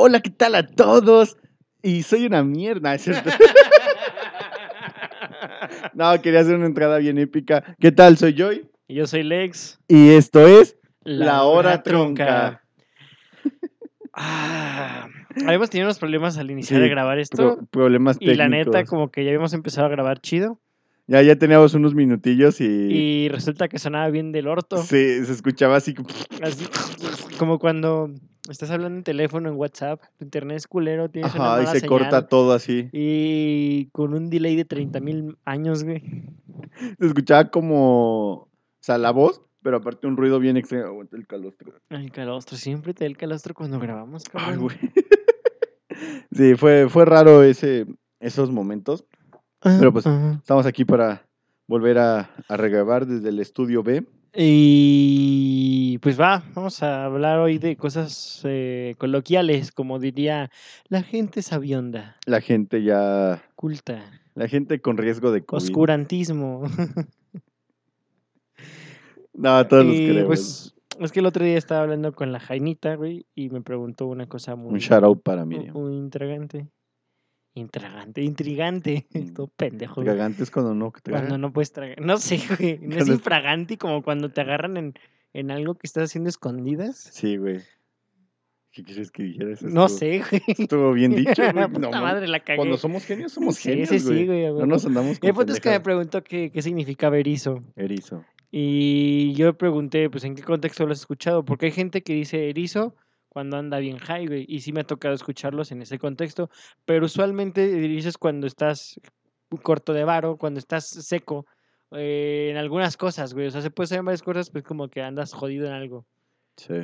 Hola, ¿qué tal a todos? Y soy una mierda, ¿es cierto? no, quería hacer una entrada bien épica. ¿Qué tal? Soy Joy. Y yo soy Lex. Y esto es La Hora Tronca. Ah, habíamos tenido unos problemas al iniciar Sí, de grabar esto. Pro- problemas y la neta, técnicos. como que ya habíamos empezado a grabar chido. Ya, ya teníamos unos minutillos y... Y resulta que sonaba bien del orto. Sí, se escuchaba así. Así, como cuando estás hablando en teléfono, en WhatsApp, tu internet es culero, tienes una Ajá, y mala se señal, corta todo así. Y con un delay de 30 mil años, güey. Se escuchaba como... O sea, la voz, pero aparte un ruido bien extraño. Aguanta el calostro. El calostro, siempre te da el calostro cuando grabamos, Ay, cabrón. güey. Sí, fue, fue raro ese, esos momentos. Pero, pues. Estamos aquí para volver a, a regrabar desde el estudio B. Y pues va, vamos a hablar hoy de cosas eh, coloquiales, como diría la gente sabionda, La gente ya... culta, La gente con riesgo de COVID. oscurantismo. No, todos los Y, queremos. pues es que el otro día estaba hablando con la Jainita, güey, y me preguntó una cosa muy, Un shout out para muy, Miriam. muy intrigante. Intrigante, intrigante. Mm. Todo pendejo. güey. Tragante es cuando no Cuando no puedes tragar. No sé, güey. No es infragante como cuando te agarran en, en algo que estás haciendo escondidas. Sí, güey. ¿Qué quieres que dijeras? No Estuvo- sé, güey. Estuvo bien dicho, güey. No, madre, la cagué. Cuando somos genios, somos Sí, genios, sí, sí, güey. güey, a No nos andamos con el punto es que me preguntó qué, qué significaba erizo. Erizo. Y yo pregunté, pues, ¿en qué contexto lo has escuchado? Porque hay gente que dice erizo cuando anda bien high, güey. Y sí me ha tocado escucharlos en ese contexto. Pero usualmente erizo es cuando estás corto de varo, cuando estás seco. eh, en algunas cosas, güey. O sea, se puede saber varias cosas, pues como que andas jodido en algo. Sí.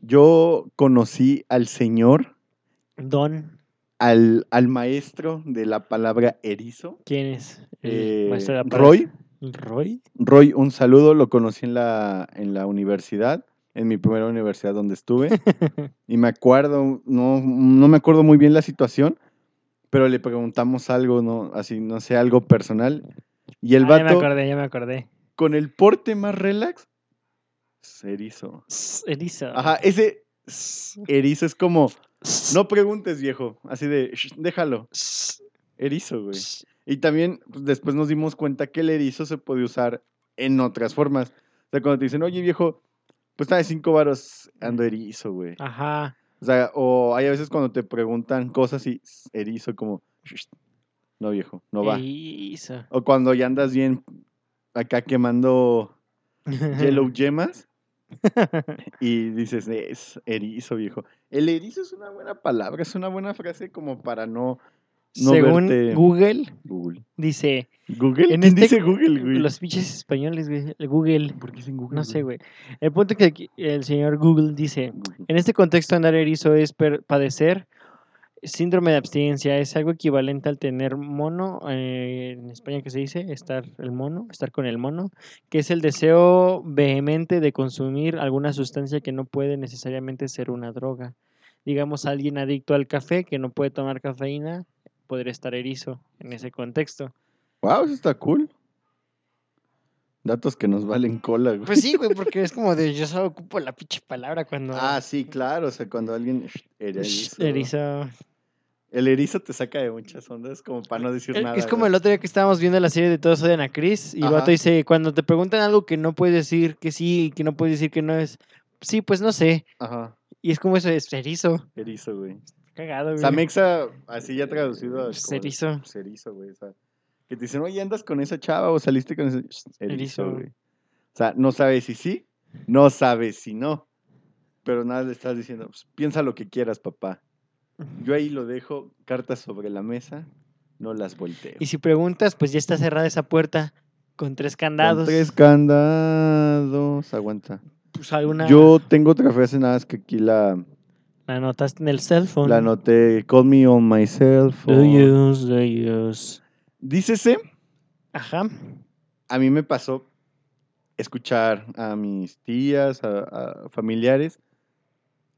Yo conocí al señor, Don, al, al maestro de la palabra erizo. ¿quién es? Eh, maestro de la Roy. palabra. ¿Roy? Roy, un saludo, lo conocí en la, en la universidad, en mi primera universidad donde estuve. y me acuerdo, no, no me acuerdo muy bien la situación, pero le preguntamos algo, ¿no? Así, no sé, algo personal. Y el Ah, ya me vato, acordé, ya me acordé. con el porte más relax, erizo. Erizo. Ajá, ese erizo es como, no preguntes, viejo, así de, "Shh, déjalo, erizo, güey. Y también pues, después nos dimos cuenta que el erizo se puede usar en otras formas. O sea, cuando te dicen, oye viejo, pues está de cinco varos, ando erizo, güey. Ajá. O sea, o hay a veces cuando te preguntan cosas y "S- erizo, como, "Shh, no viejo, no va. Erizo. O cuando ya andas bien acá quemando yellow gemas y dices, es erizo, viejo. El erizo es una buena palabra, es una buena frase como para no... no Según verte- Google, Google. dice. ¿Google? En ¿Quién este- dice Google, güey? Los pinches españoles, güey. Google. ¿Por qué dicen Google? No sé, güey. El punto que aquí el señor Google dice. Google. En este contexto, andar erizo es per- padecer síndrome de abstinencia. Es algo equivalente al tener mono, eh, en España que se dice, estar el mono, estar con el mono, que es el deseo vehemente de consumir alguna sustancia que no puede necesariamente ser una droga. Digamos, alguien adicto al café que no puede tomar cafeína, podría estar erizo en ese contexto. Wow, eso está cool. Datos que nos valen cola, güey. Pues sí, güey, porque es como de yo solo ocupo la pinche palabra cuando... Ah, sí, claro. O sea, cuando alguien. "Shh, Erizo. Erizo. El erizo te saca de muchas ondas, como para no decir El- nada. es como güey. el otro día que estábamos viendo la serie de Todos odian a Chris y el Ajá. vato dice, cuando te preguntan algo que no puedes decir que sí y que no puedes decir que no es, sí, pues no sé. Ajá, Y es como eso, es erizo. erizo, güey. Cagado, güey. Samexa, así ya traducido. a Pues como de, erizo. "Pues erizo, güey. O sea, que te dicen, oye, andas con esa chava o saliste con ese. "Shh, Erizo, Erizo. güey. O sea, no sabes si sí, no sabes si no. Pero nada le estás diciendo, "Pues, piensa lo que quieras, papá. Yo ahí lo dejo, cartas sobre la mesa, no las volteo. Y si preguntas, pues ya está cerrada esa puerta con tres Con candados. tres candados, aguanta. Pues alguna Yo tengo otra frase nada más que aquí la, la anotaste en el cell phone. la anoté. Call me on my cell Do phone. use, do use. Dícese, Ajá. a mí me pasó escuchar a mis tías, a, a familiares,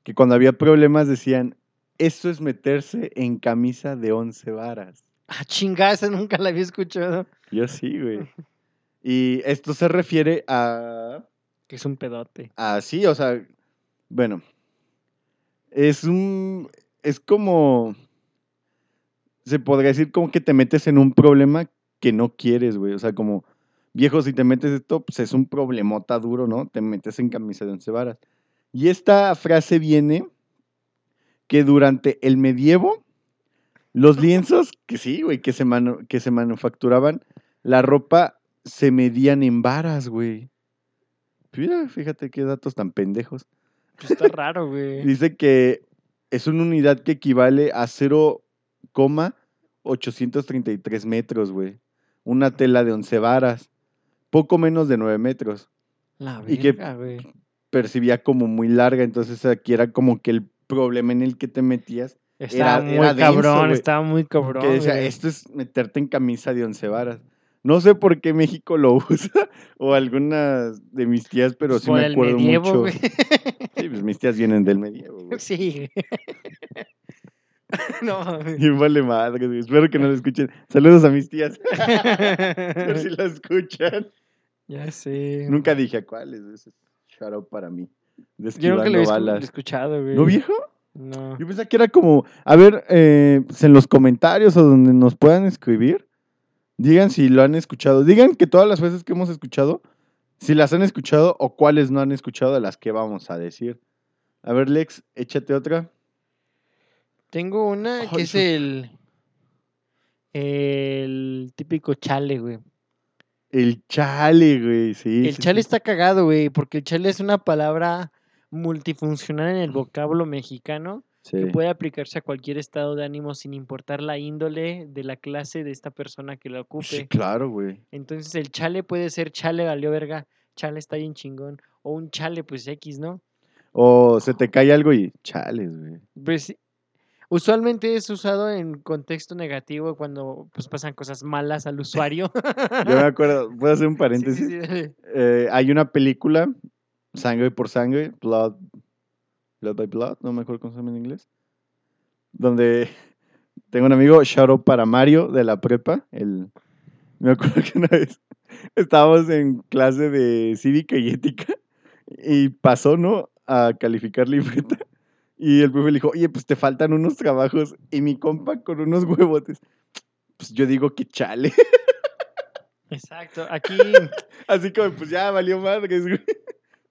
que cuando había problemas decían, esto es meterse en camisa de once varas. Ah, chingada, esa nunca la había escuchado. Yo sí, güey. Y esto se refiere a Que es un pedote. Así, o sea, bueno, es un, es como, se podría decir como que te metes en un problema que no quieres, güey. O sea, como, viejo, si te metes esto, pues es un problemota duro, ¿no? Te metes en camisa de once varas. Y esta frase viene que durante el medievo, los lienzos, que sí, güey, que se, que se manufacturaban, la ropa se medían en varas, güey. Mira, fíjate qué datos tan pendejos. Pues está raro, güey. Dice que es una unidad que equivale a 0,833 metros, güey. Una tela de 11 varas. Poco menos de 9 metros. La y que- verga, güey. Percibía como muy larga, entonces aquí era como que el problema en el que te metías. Estaba era muy denso, cabrón, güey. estaba muy cabrón. que decía, güey. esto es meterte en camisa de 11 varas. No sé por qué México lo usa, o algunas de mis tías, pero sí Por me el acuerdo medievo, mucho. güey. Sí, pues mis tías vienen del medievo, güey. Sí, no, mames. Y vale madre, güey. Espero que no lo escuchen. Saludos a mis tías. A ver si lo escuchan. ya sé. Nunca dije a cuáles. Ese es shout out para mí. De Yo nunca lo esquivando escu- balas. escuchado, güey. ¿No, viejo? No. Yo pensaba que era como, a ver, eh, pues en los comentarios o donde nos puedan escribir, digan si lo han escuchado. Digan que todas las veces que hemos escuchado, si las han escuchado o cuáles no han escuchado de las que vamos a decir. A ver, Lex, échate otra. Tengo una que es el. El típico chale, güey. El chale, güey, sí. El sí, chale sí. está cagado, güey, porque el chale es una palabra multifuncional en el vocablo mexicano Sí. que puede aplicarse a cualquier estado de ánimo sin importar la índole de la clase de esta persona que la ocupe. Sí, claro, güey. Entonces el chale puede ser chale valió verga, chale está bien chingón, o un chale pues X, ¿no? O se te cae algo y chales, güey. Pues usualmente es usado en contexto negativo cuando pues pasan cosas malas al usuario. Yo me acuerdo, puedo hacer un paréntesis. sí, sí, dale. Eh, hay una película, Sangre por Sangre, Blood, Blood by Blood, no me acuerdo cómo se llama en inglés, donde tengo un amigo, shout out para Mario de la prepa, el, me acuerdo que una vez estábamos en clase de cívica y ética y pasó, ¿no? A calificar libreta. Y el profe le dijo, oye, pues te faltan unos trabajos. Y mi compa con unos huevotes. Pues yo digo que chale. Exacto, aquí Así como, pues ya valió madres, güey.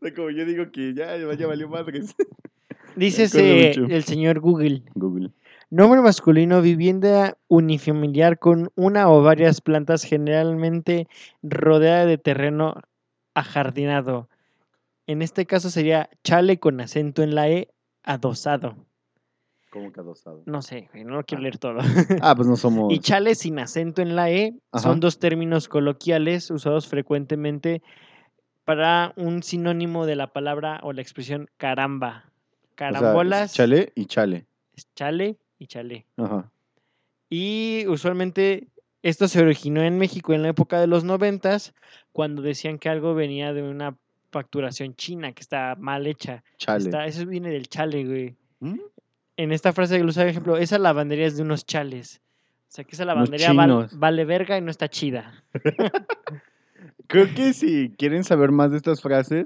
Sea, como yo digo que ya, ya valió madres. dice acuerdo ese- mucho. el señor Google. Google. Nombre masculino, vivienda unifamiliar con una o varias plantas generalmente rodeada de terreno ajardinado. En este caso sería chale con acento en la E, adosado. Como que adosado. No sé, no lo quiero Ah. leer todo. Ah, pues no somos. Y chale sin acento en la E Ajá. son dos términos coloquiales usados frecuentemente para un sinónimo de la palabra o la expresión caramba. o sea, es Carambolas, chale y chale. es chale y chale. Ajá. Y usualmente esto se originó en México en la época de los noventas, cuando decían que algo venía de una facturación china, que está mal hecha. Chale. Está- eso viene del chale, güey. ¿Mm? En esta frase que lo usa, por ejemplo, esa lavandería es de unos chales. O sea, que esa lavandería val- vale verga y no está chida. Creo que si quieren saber más de estas frases,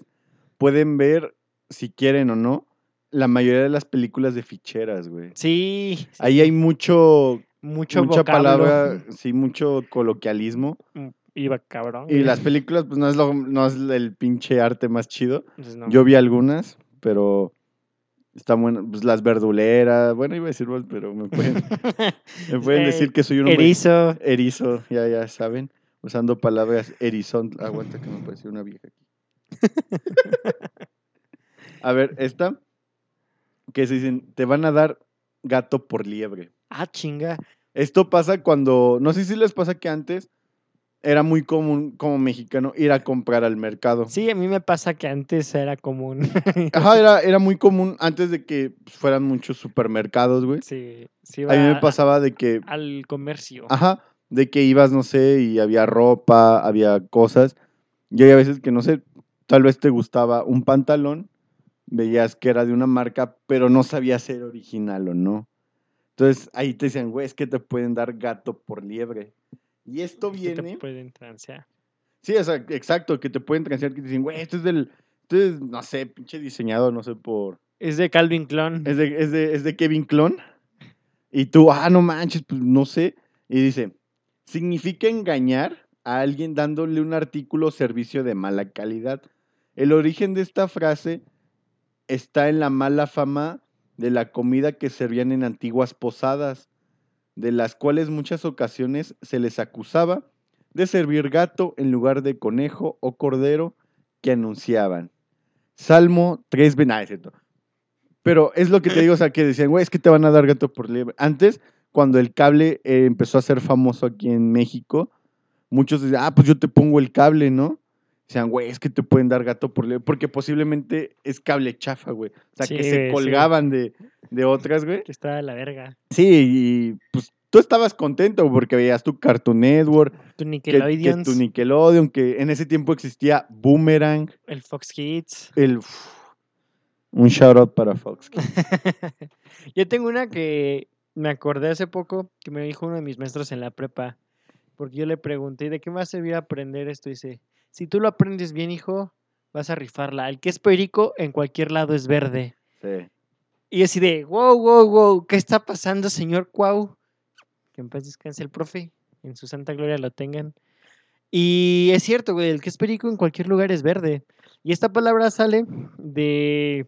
pueden ver, si quieren o no, la mayoría de las películas de ficheras, güey. Sí, Ahí hay mucho, mucho mucha vocablo. palabra, sí, mucho coloquialismo. Mm, Iba cabrón. Y güey. las películas, pues no es, lo, no es el pinche arte más chido. No. Yo vi algunas, pero están buenas. Pues las verduleras, bueno, iba a decir, pero me pueden, me pueden Eh, decir que soy un hombre Erizo. erizo, ya, ya saben, usando palabras erizón. Aguanta que me pareció una vieja aquí. a ver, esta, que se dicen, te van a dar gato por liebre. Ah, chinga. Esto pasa cuando, no sé si les pasa que antes era muy común como mexicano ir a comprar al mercado. Sí, a mí me pasa que antes era común. Ajá, era, era muy común antes de que fueran muchos supermercados, güey. sí, sí A mí me pasaba de que, al comercio. ajá, de que ibas, no sé, y había ropa, había cosas. Y hay veces que, no sé, tal vez te gustaba un pantalón, veías que era de una marca, pero no sabías ser original o no. Entonces ahí te decían, güey, es que te pueden dar gato por liebre. Y esto que te viene... pueden transear. Sí, o sea, exacto, que te pueden transear, que te dicen, güey, esto es del, esto es, no sé, pinche diseñado, no sé por... Es de Calvin Klein. Es de, es de, es de Kevin Clon. Y tú, ah, no manches, pues no sé. Y dice, significa engañar a alguien dándole un artículo o servicio de mala calidad. El origen de esta frase está en la mala fama de la comida que servían en antiguas posadas, de las cuales muchas ocasiones se les acusaba de servir gato en lugar de conejo o cordero que anunciaban. Salmo 3, ven- ah, es. Pero es lo que te digo, o sea, que decían, güey, es que te van a dar gato por liebre. Antes, cuando el cable eh, empezó a ser famoso aquí en México, muchos decían, ah, pues yo te pongo el cable, ¿no? Decían, güey, es que te pueden dar gato por liebre, porque posiblemente es cable chafa, güey. O sea, Sí, que se sí. colgaban de, de otras, güey. Que está de la verga. Sí, y pues tú estabas contento porque veías tu Cartoon Network, Tu que, que Nickelodeon, tu Nickelodeon, que en ese tiempo existía Boomerang, el Fox Kids. el... Un shout out para Fox. Kids. Yo tengo una que me acordé hace poco que me dijo uno de mis maestros en la prepa. Porque yo le pregunté, ¿de qué me va a servir aprender esto? Dice, si tú lo aprendes bien, hijo, vas a rifarla. El que es perico en cualquier lado es verde. Sí. Y así de, wow, wow, wow, ¿qué está pasando, señor Cuau? Que en paz descanse el profe, en su santa gloria lo tengan. Y es cierto, güey, el que es perico en cualquier lugar es verde. Y esta palabra sale de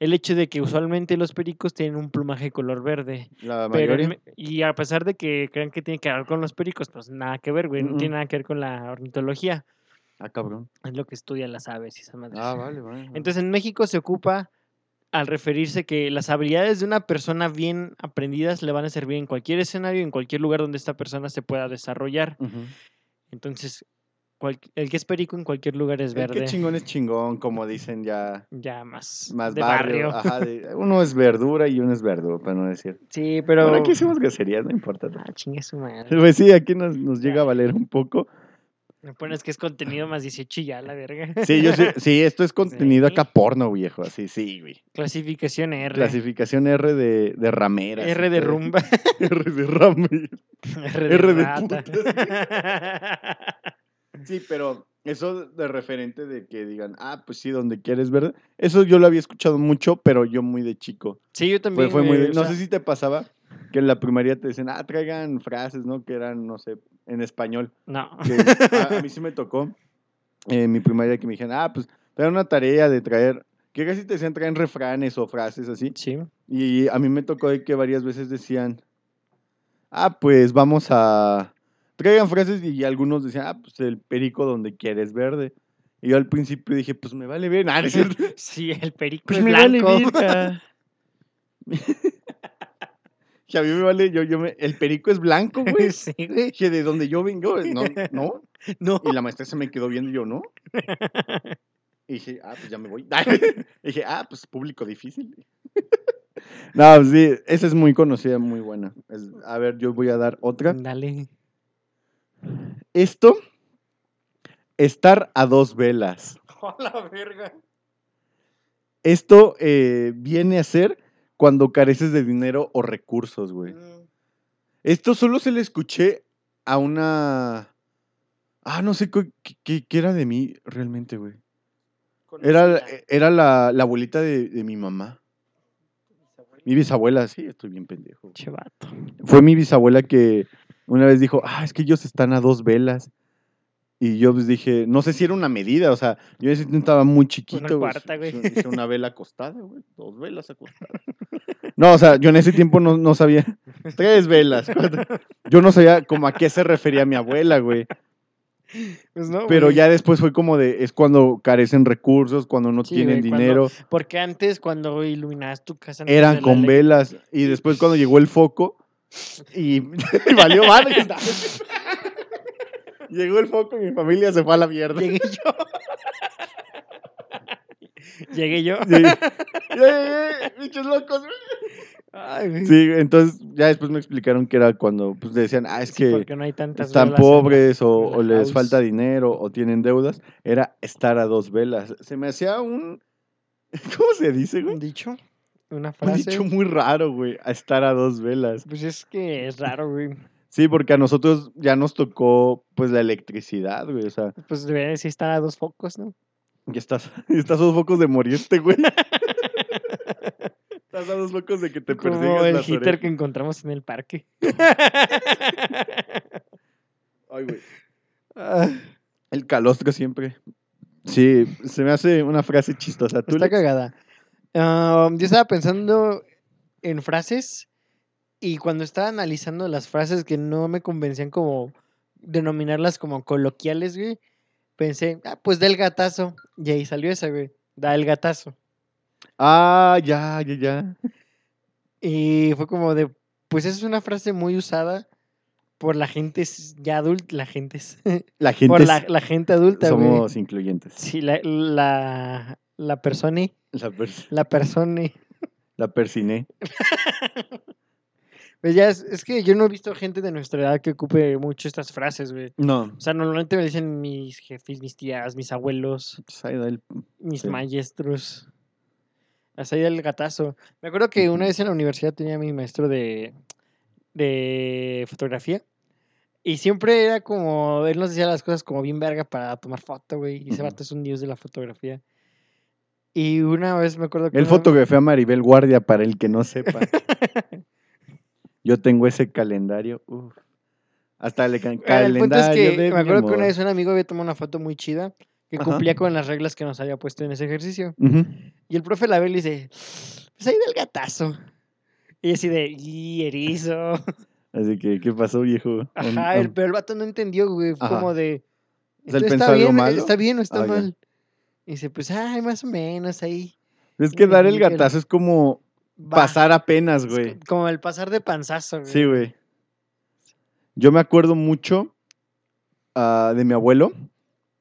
el hecho de que usualmente los pericos tienen un plumaje color verde. La mayoría. Y a pesar de que crean que tiene que ver con los pericos, pues nada que ver, güey, no tiene nada que ver con la ornitología. Ah, cabrón. Es lo que estudian las aves y esas madres. Ah, vale, vale. vale. Entonces en México se ocupa al referirse que las habilidades de una persona bien aprendidas le van a servir en cualquier escenario, en cualquier lugar donde esta persona se pueda desarrollar. Entonces, cual- el que es perico en cualquier lugar es El que verde. chingón es chingón, como dicen ya. Ya más, Más de barrio. barrio. Ajá, de- uno es verdura y uno es verdura, para no decir. Sí, pero... Bueno, aquí hacemos groserías, no importa. Ah, chingue su madre. Pues sí, aquí nos, nos llega a valer un poco. Me pones que es contenido más 18 y ya, la verga. Sí, yo sé, sí, esto es contenido Sí. acá porno, viejo. Así, sí, güey. Clasificación R. Clasificación R de, de rameras. R de rumba. R de rameras. R de, R de rata. Sí, pero eso de referente de que digan, ah, pues sí, donde quieres, ¿verdad? Eso yo lo había escuchado mucho, pero yo muy de chico. sí, yo también. fue muy de- no sea, sé si te pasaba que en la primaria te decían, ah, traigan frases, ¿no? Que eran, no sé, en español. No. Que a, a mí sí me tocó en mi primaria que me dijeron, ah, pues traer una tarea de traer, que casi te decían traen refranes o frases así. Sí. Y a mí me tocó de que varias veces decían, ah, pues vamos a... Traigan frases y algunos decían, ah, pues el perico donde quieres verde. Y yo al principio dije, pues me vale bien. Ah. Sí, el perico Pues es me blanco. vale. Que a mí me vale, yo, yo me, el perico es blanco, güey. sí, güey. Dije, de donde yo vengo, no, no. No. Y la maestra se me quedó viendo y yo, ¿no? Y dije, ah, pues ya me voy. Y dije, ah, pues público difícil. No, sí, esa es muy conocida, muy buena. Es- a ver, yo voy a dar otra. Dale. Esto, estar a dos velas. Hola, verga. Esto eh, viene a ser cuando careces de dinero o recursos, güey. Esto solo se le escuché a una... Ah, no sé qué, qué- qué era de mí realmente, güey. Era, era la, la abuelita de, de mi mamá. Mi bisabuela, sí, estoy bien pendejo. Chevato. Fue mi bisabuela que una vez dijo, ah, es que ellos están a dos velas. Y yo pues dije, no sé si era una medida, o sea, yo en ese tiempo estaba muy chiquito. güey, cuarta, güey. hice- hice una vela acostada, güey, dos velas acostadas. No, o sea, yo en ese tiempo no, no sabía, tres velas. cuatro. Yo no sabía como a qué se refería mi abuela, güey. Pues no, Pero güey. ya después fue como de, es cuando carecen recursos, cuando no Sí, tienen güey, cuando- dinero. Porque antes, cuando iluminabas tu casa. antes eran con velas. Y después cuando llegó el foco, y, y valió madre. llegó el foco y mi familia se fue a la mierda. Llegué yo. Llegué yo. Sí. ¡Eh, bichos locos! Ay. Sí, entonces ya después me explicaron que era cuando pues, decían, ah, es Sí, que no hay tantas están en pobres o, en o les falta dinero o tienen deudas. Era estar a dos velas. Se me hacía un... ¿Cómo se dice, güey? ¿Un dicho? Una Un frase. dicho muy raro, güey, a estar a dos velas. Pues es que es raro, güey. Sí, porque a nosotros ya nos tocó, pues, la electricidad, güey. O sea, Pues debería decir estar a dos focos, ¿no? ya estás, estás a dos focos de morirte, güey. estás a dos locos de que te persigas Como el las hitter orejas. que encontramos en el parque. Ay, güey. Ah, El calostro siempre. Sí, se me hace una frase chistosa. ¿Tú Está Lex? cagada. Ah, yo estaba pensando en frases y cuando estaba analizando las frases que no me convencían como denominarlas como coloquiales, güey, pensé, ah, pues da el gatazo. Y ahí salió esa, güey. Da el gatazo. Ah, ya, ya, ya. Y fue como de, pues esa es una frase muy usada por la gente ya adulta, la gente, La gente por la, la gente adulta, güey. somos incluyentes. Sí, la, la, la persona, La, pers- la persona. la persiné. Pues ya es, es que yo no he visto gente de nuestra edad que ocupe mucho estas frases, güey. No. O sea, normalmente me dicen mis jefes, mis tías, mis abuelos, pues el- mis Sí. maestros. Hasta ahí del gatazo. Me acuerdo que una vez en la universidad tenía mi maestro de, de fotografía. Y siempre era como, él nos decía las cosas como bien verga para tomar foto, güey. Y ese vato es un dios de la fotografía. Y una vez me acuerdo que... Él fotografió a Maribel Guardia, para el que no sepa. Yo tengo ese calendario. uf. Hasta el ca- calendario. el es que de me acuerdo que una vez un amigo había tomado una foto muy chida que Ajá. cumplía con las reglas que nos había puesto en ese ejercicio. Y el profe la ve y le dice, pues ahí del gatazo. Y así de, y erizo. Así que, ¿qué pasó, viejo? Ajá, el, pero el vato no entendió, güey. Fue como de, O sea, él "¿Esto pensó ¿está algo bien, malo? está bien o está Ah, mal? Y dice, pues, ay, más o menos ahí. Es que dar el gatazo es como va". pasar apenas, güey. co- Como el pasar de panzazo, güey. Sí, güey. Yo me acuerdo mucho ah, de mi abuelo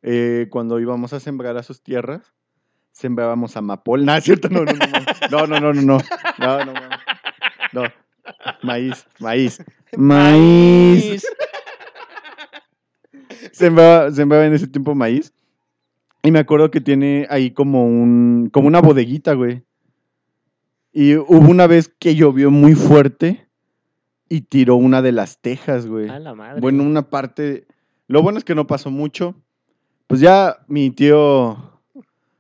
eh, cuando íbamos a sembrar a sus tierras. Sembrábamos amapola. No, es cierto, no, no, no. No, no, no, no, no. No, no, no. Maíz, maíz. Maíz. Sembraba, sembraba en ese tiempo maíz. Y me acuerdo que tiene ahí como un, como una bodeguita, güey. Y hubo una vez que llovió muy fuerte y tiró una de las tejas, güey. A la madre. Bueno, una parte. Lo bueno es que no pasó mucho. Pues ya mi tío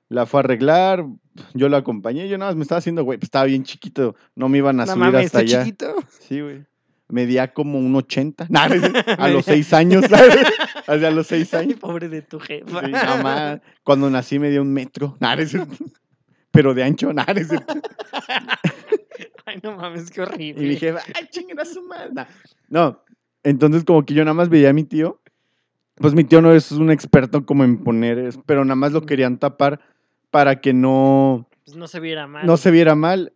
la fue a arreglar. Yo la acompañé. Yo nada más me estaba haciendo, güey. Pues estaba bien chiquito. No me iban a no subir mames, hasta está allá. chiquito. Sí, güey. Medía como un 80. Nah, no es cierto. a los seis años. Hacia a los seis Ay, años. pobre de tu jefa. Sí, no, ma, Cuando nací medía un metro. Cierto. Pero de ancho, cierto. Ay, no mames, qué horrible. Y mi jefa, ay, chinguen a su madre. No, entonces como que yo nada más veía a mi tío. Pues mi tío no es un experto como en poner, pero nada más lo querían tapar para que no, Pues no se viera mal. no se viera mal.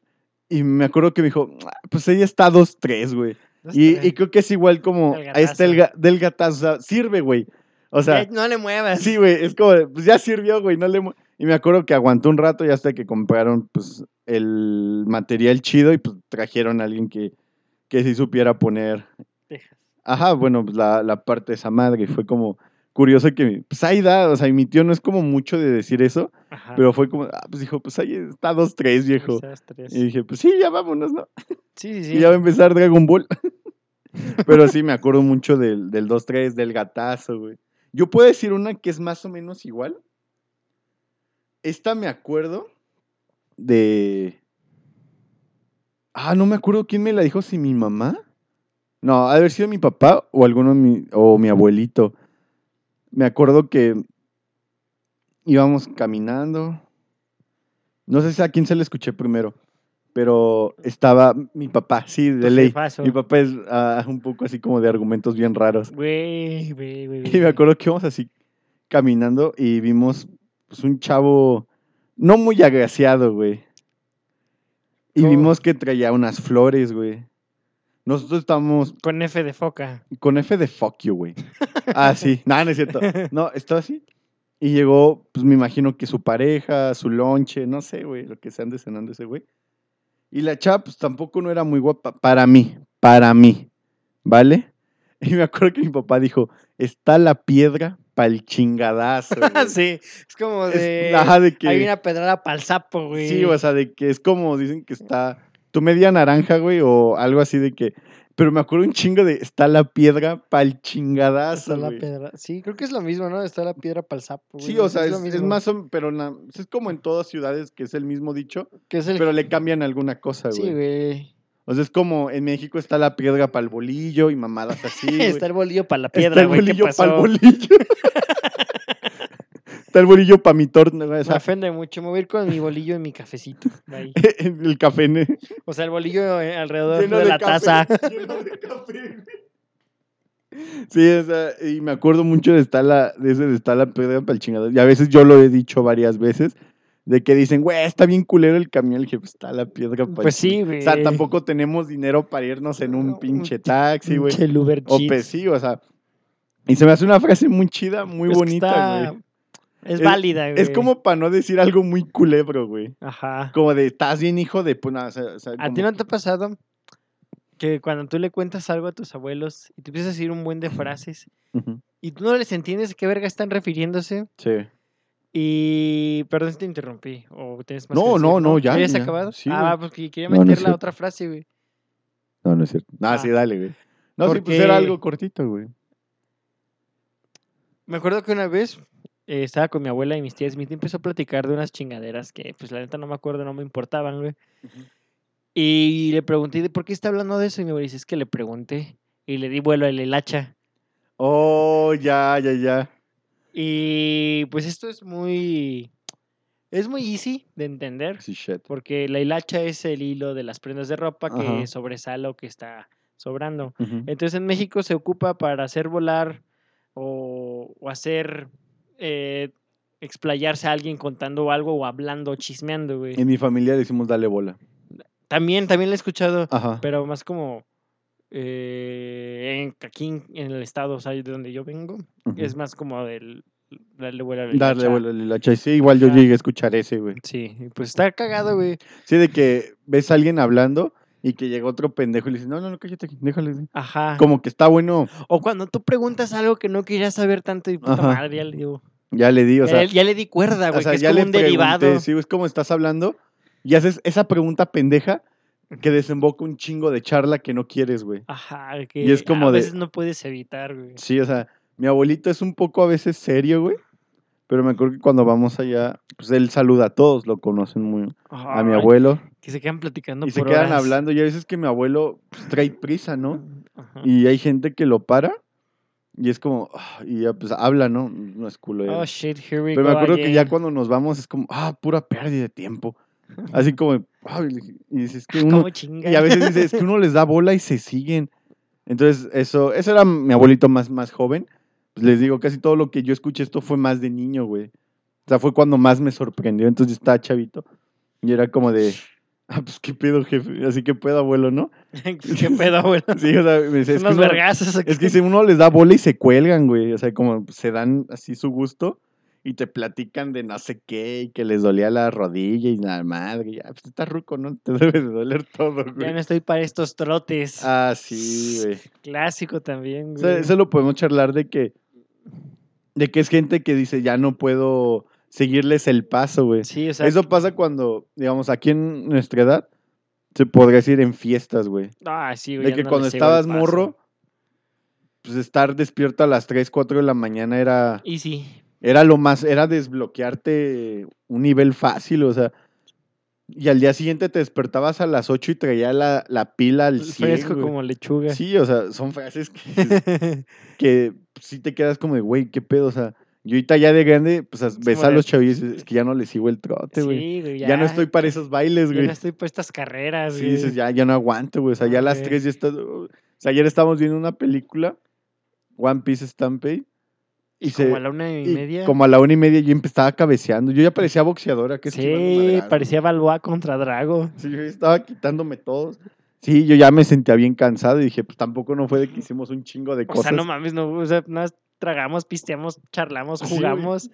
Y me acuerdo que me dijo, "Ah, pues ella está 2-3, güey. Dos, Y, y creo que es igual como, ahí está el del gatazo, o sea, sirve, güey. O sea, no le muevas. sí, güey, es como, pues ya sirvió, güey, no le... mu-". Y me acuerdo que aguantó un rato y hasta que compraron, pues, el material chido y pues trajeron a alguien que, que sí supiera poner Dejas. Ajá, bueno, pues la, la parte de esa madre. y Fue como curioso que, pues ahí da, o sea, y mi tío no es como mucho de decir eso, Ajá. pero fue como, ah, pues dijo, pues ahí está dos, tres, viejo. Esas tres. Y dije, pues sí, ya vámonos, ¿no? Sí, sí, sí. Y ya va a empezar Dragon Ball. pero sí, me acuerdo mucho del, del 2-3, del gatazo, güey. Yo puedo decir una que es más o menos igual. Esta me acuerdo de... Ah, no me acuerdo quién me la dijo, si mi mamá. No, ha de haber sido mi papá o alguno mi, o mi abuelito. Me acuerdo que íbamos caminando. No sé si a quién se le escuché primero, pero estaba mi papá, sí, de ley. jefazo. Mi papá es ah, un poco así como de argumentos bien raros. Güey, güey, güey. Y me acuerdo que íbamos así caminando y vimos pues, un chavo no muy agraciado, güey. Y vimos que traía unas flores, güey. Nosotros estábamos Con F de foca. con F de fuck you, güey. Ah, sí. No, no es cierto. No, estaba así. Y llegó, pues me imagino que su pareja, su lonche, no sé, güey, lo que se ande cenando ese güey. Y la chava, pues tampoco no era muy guapa. Para mí, para mí. ¿Vale? Y me acuerdo que mi papá dijo: Está la piedra para el chingadazo. güey". sí, es como Es- de. ajá, de que. Hay una pedrada para el sapo, güey. Sí, o sea, de que es como dicen que está tu media naranja, güey, o algo así de que Pero me acuerdo un chingo de está la piedra pa'l chingadazo, Está la güey. piedra. Sí, creo que es lo mismo, ¿no? Está la piedra para el sapo. güey, Sí, o sea, es, más, pero na- es como en todas ciudades que es el mismo dicho, Que es el... pero le cambian alguna cosa, Sí, güey. güey. O sea, es como en México está la piedra para el bolillo y mamadas así. güey. Está el bolillo para la Está piedra, el güey. ¿Qué bolillo el bolillo. está el bolillo para mi o Me ofende mucho. Me voy a ir con mi bolillo y mi cafecito. Ahí. el café ne- O sea, el bolillo eh, alrededor lleno de, la café, taza. lleno de café, güey. Sí, o sea, y me acuerdo mucho de estar la, de ese de estar la piedra para el chingado. Y a veces yo lo he dicho varias veces, de que dicen, güey, está bien culero el camión. Le dije, pues está la piedra para Pues sí, güey. O sea, tampoco tenemos dinero para irnos en un pinche taxi, güey. Pinche Uber O pues sí, o sea. Y se me hace una frase muy chida, muy bonita, güey. Es, Es- válida, güey. Es como para no decir algo muy culebro, güey. Ajá. Como de, estás bien, hijo de... Pues, nada, o sea, o sea, ¿A como- ti no te ha pasado que cuando tú le cuentas algo a tus abuelos y te empiezas a decir un buen de frases y tú no les entiendes a qué verga están refiriéndose? Sí. Y. Perdón si te interrumpí. O tienes más que No, decir, no, no, ya, ¿Ya acabado? Sí, ah, güey. porque quería No, no meter la cierto. otra frase, güey. No, no es cierto. Ah, Ah. sí, dale, güey. No, sí, pues Porque- era algo cortito, güey. Me acuerdo que una vez eh, estaba con mi abuela y mis tías. Mi tía empezó a platicar de unas chingaderas que, pues la neta no me acuerdo, no me importaban, güey. Y le pregunté, ¿de por qué está hablando de eso? Y mi abuela dice, es que le pregunté. Y le di vuelo al hilacha. Oh, ya, ya, ya. Y pues esto es muy. Es muy easy de entender. Sí, shit. Porque la hilacha es el hilo de las prendas de ropa que sobresale o que está sobrando. Entonces en México se ocupa para hacer volar o, o hacer eh, explayarse a alguien contando algo o hablando o chismeando, güey. En mi familia decimos dale bola. También, también lo he escuchado, Ajá. pero más como eh, en, aquí en, en el estado, o sea, de donde yo vengo, es más como del darle vuelo a la Darle hilacha. Sí, igual yo llegué a escuchar ese, güey. Sí, pues está cagado, güey. Sí, de que ves a alguien hablando y que llega otro pendejo y le dice, no, no, no, cállate, déjale. sí". Ajá. Como que está bueno, O cuando tú preguntas algo que no querías saber tanto y puta Ajá. madre, ya le digo. Ya le di, o sea, ya le di cuerda, güey, o sea, que es ya como le un derivado. sí, es como estás hablando y haces esa pregunta pendeja que desemboca un chingo de charla que no quieres, güey. Ajá, que Y es como a de- veces no puedes evitar, güey. Sí, o sea, mi abuelito es un poco a veces serio, güey. Pero me acuerdo que cuando vamos allá, pues él saluda a todos, lo conocen muy a mi abuelo. Que se quedan platicando Y se por quedan horas. hablando. Y a veces que mi abuelo pues, trae prisa, ¿no? Ajá. Y hay gente que lo para. Y es como, ah, y ya pues habla, ¿no? No es culo. Oh, shit, here we Pero me acuerdo que ya cuando nos vamos es como, ah, pura pérdida de tiempo. Así como, "Ay", y dices que uno, y a veces dices, es que uno les da bola y se siguen. Entonces, eso, eso era mi abuelito más, más joven. Pues les digo, casi todo lo que yo escuché esto fue más de niño, güey. O sea, fue cuando más me sorprendió. Entonces yo estaba chavito. Y era como de, ah, pues qué pedo, jefe. Así que pedo, abuelo, ¿no? ¿Qué pedo, abuelo? Sí, o sea, me dice, es que Unos uno- vergazos es que si uno les da bola y se cuelgan, güey. O sea, como se dan así su gusto y te platican de no sé qué y que les dolía la rodilla y la madre. Y, ah, pues estás ruco, ¿no? Te debe de doler todo, Ya güey. no estoy para estos trotes. Ah, sí, güey. Clásico también, O güey. sea, eso lo podemos charlar de que, de que es gente que dice, ya no puedo seguirles el paso, güey. Sí, o sea, Eso pasa cuando, digamos, aquí en nuestra edad, se podría decir en fiestas, güey. ah, sí, güey, De que no cuando estabas morro, pues estar despierto a las 3, 4 de la mañana era, Y sí, era lo más, era desbloquearte un nivel fácil, o sea, y al día siguiente te despertabas a las 8 y traía la, la pila al 100, fresco güey. como lechuga. Sí, o sea, son frases que, que sí te quedas como de, güey, qué pedo, o sea, yo ahorita ya de grande, pues ves a los chavillos es que ya no les sigo el trote, güey. Sí, güey, ya, no estoy para esos bailes, ya güey. no estoy para estas carreras, Sí, güey. dices, ya, ya no aguanto, güey. O sea, ya a las. 3 ya estás. O sea, ayer estábamos viendo una película, One Piece Stampede. Y se, como a la una y y media. como a la una y media yo empezaba cabeceando. Yo ya parecía boxeadora. Que sí, parecía Balboa contra Drago. Sí, yo estaba quitándome todos. Sí, yo ya me sentía bien cansado y dije, pues tampoco no fue de que hicimos un chingo de O cosas. sea, no mames, no, o sea, nada más tragamos, pisteamos, charlamos, Sí, jugamos.